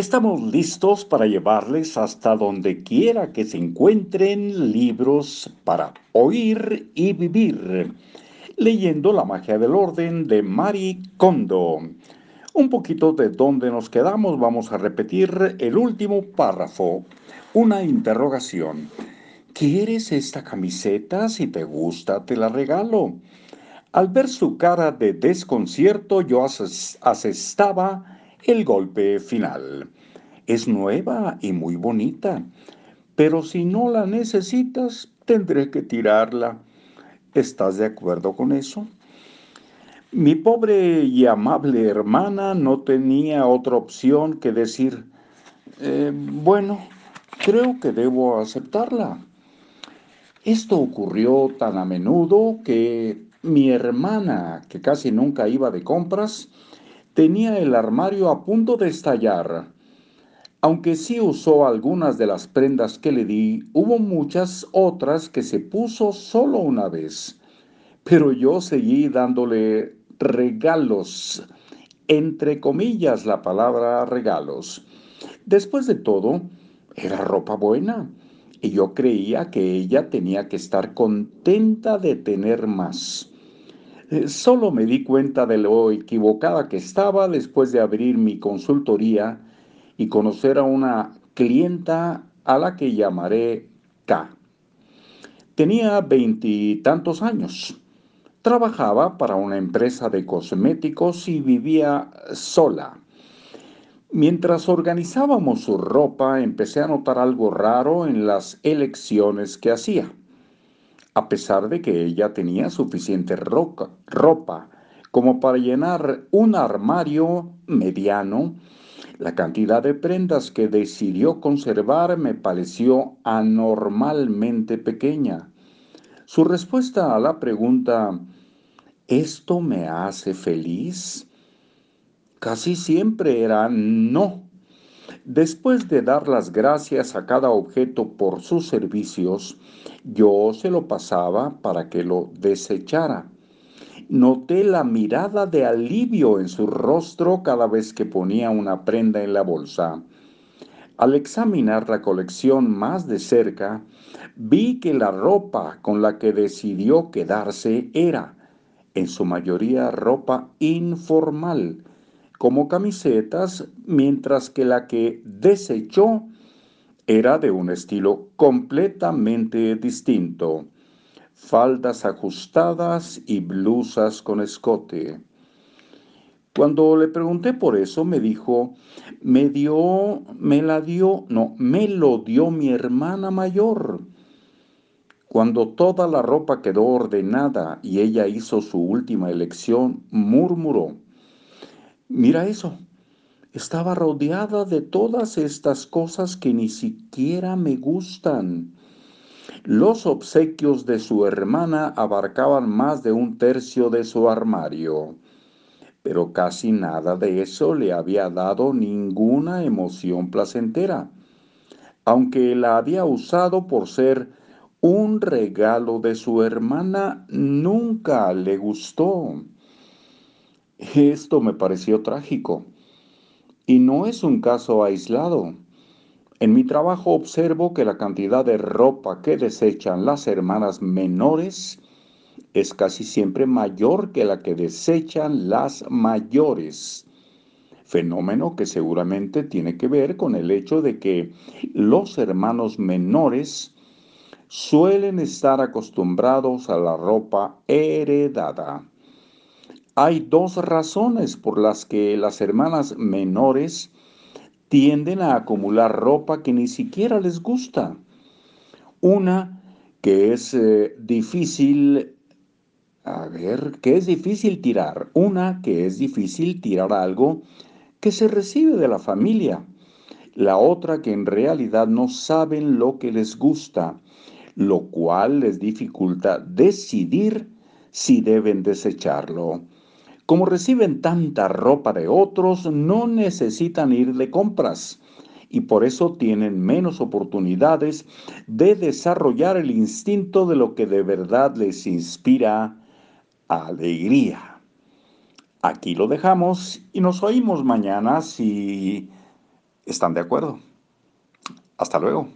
Estamos listos para llevarles hasta donde quiera que se encuentren libros para oír y vivir, leyendo La magia del orden de Mari Kondo. Un poquito de donde nos quedamos, vamos a repetir el último párrafo, una interrogación. ¿Quieres esta camiseta? Si te gusta, te la regalo. Al ver su cara de desconcierto, yo asestaba el golpe final. Es nueva y muy bonita, pero si no la necesitas, tendré que tirarla. ¿Estás de acuerdo con eso? Mi pobre y amable hermana no tenía otra opción que decir, eh, bueno, creo que debo aceptarla. Esto ocurrió tan a menudo que mi hermana, que casi nunca iba de compras, tenía el armario a punto de estallar. Aunque sí usó algunas de las prendas que le di, hubo muchas otras que se puso solo una vez. Pero yo seguí dándole regalos, entre comillas la palabra regalos. Después de todo, era ropa buena y yo creía que ella tenía que estar contenta de tener más. Eh, solo me di cuenta de lo equivocada que estaba después de abrir mi consultoría y conocer a una clienta a la que llamaré K. Tenía veintitantos años. Trabajaba para una empresa de cosméticos y vivía sola. Mientras organizábamos su ropa, empecé a notar algo raro en las elecciones que hacía a pesar de que ella tenía suficiente ropa como para llenar un armario mediano, la cantidad de prendas que decidió conservar me pareció anormalmente pequeña. Su respuesta a la pregunta, ¿esto me hace feliz? Casi siempre era no. Después de dar las gracias a cada objeto por sus servicios, yo se lo pasaba para que lo desechara. Noté la mirada de alivio en su rostro cada vez que ponía una prenda en la bolsa. Al examinar la colección más de cerca, vi que la ropa con la que decidió quedarse era, en su mayoría, ropa informal, como camisetas, mientras que la que desechó era de un estilo completamente distinto. Faldas ajustadas y blusas con escote. Cuando le pregunté por eso, me dijo, me dio, me la dio, no, me lo dio mi hermana mayor. Cuando toda la ropa quedó ordenada y ella hizo su última elección, murmuró, Mira eso. Estaba rodeada de todas estas cosas que ni siquiera me gustan. Los obsequios de su hermana abarcaban más de un tercio de su armario, pero casi nada de eso le había dado ninguna emoción placentera, aunque la había usado por ser un regalo de su hermana, nunca le gustó. Esto me pareció trágico. Y no es un caso aislado. En mi trabajo observo que la cantidad de ropa que desechan las hermanas menores es casi siempre mayor que la que desechan las mayores. Fenómeno que seguramente tiene que ver con el hecho de que los hermanos menores suelen estar acostumbrados a la ropa heredada. Hay dos razones por las que las hermanas menores tienden a acumular ropa que ni siquiera les gusta. Una que es eh, difícil, a ver, que es difícil tirar. Una que es difícil tirar algo que se recibe de la familia. La otra que en realidad no saben lo que les gusta, lo cual les dificulta decidir si deben desecharlo. Como reciben tanta ropa de otros, no necesitan ir de compras y por eso tienen menos oportunidades de desarrollar el instinto de lo que de verdad les inspira alegría. Aquí lo dejamos y nos oímos mañana si ¿Están de acuerdo? Hasta luego.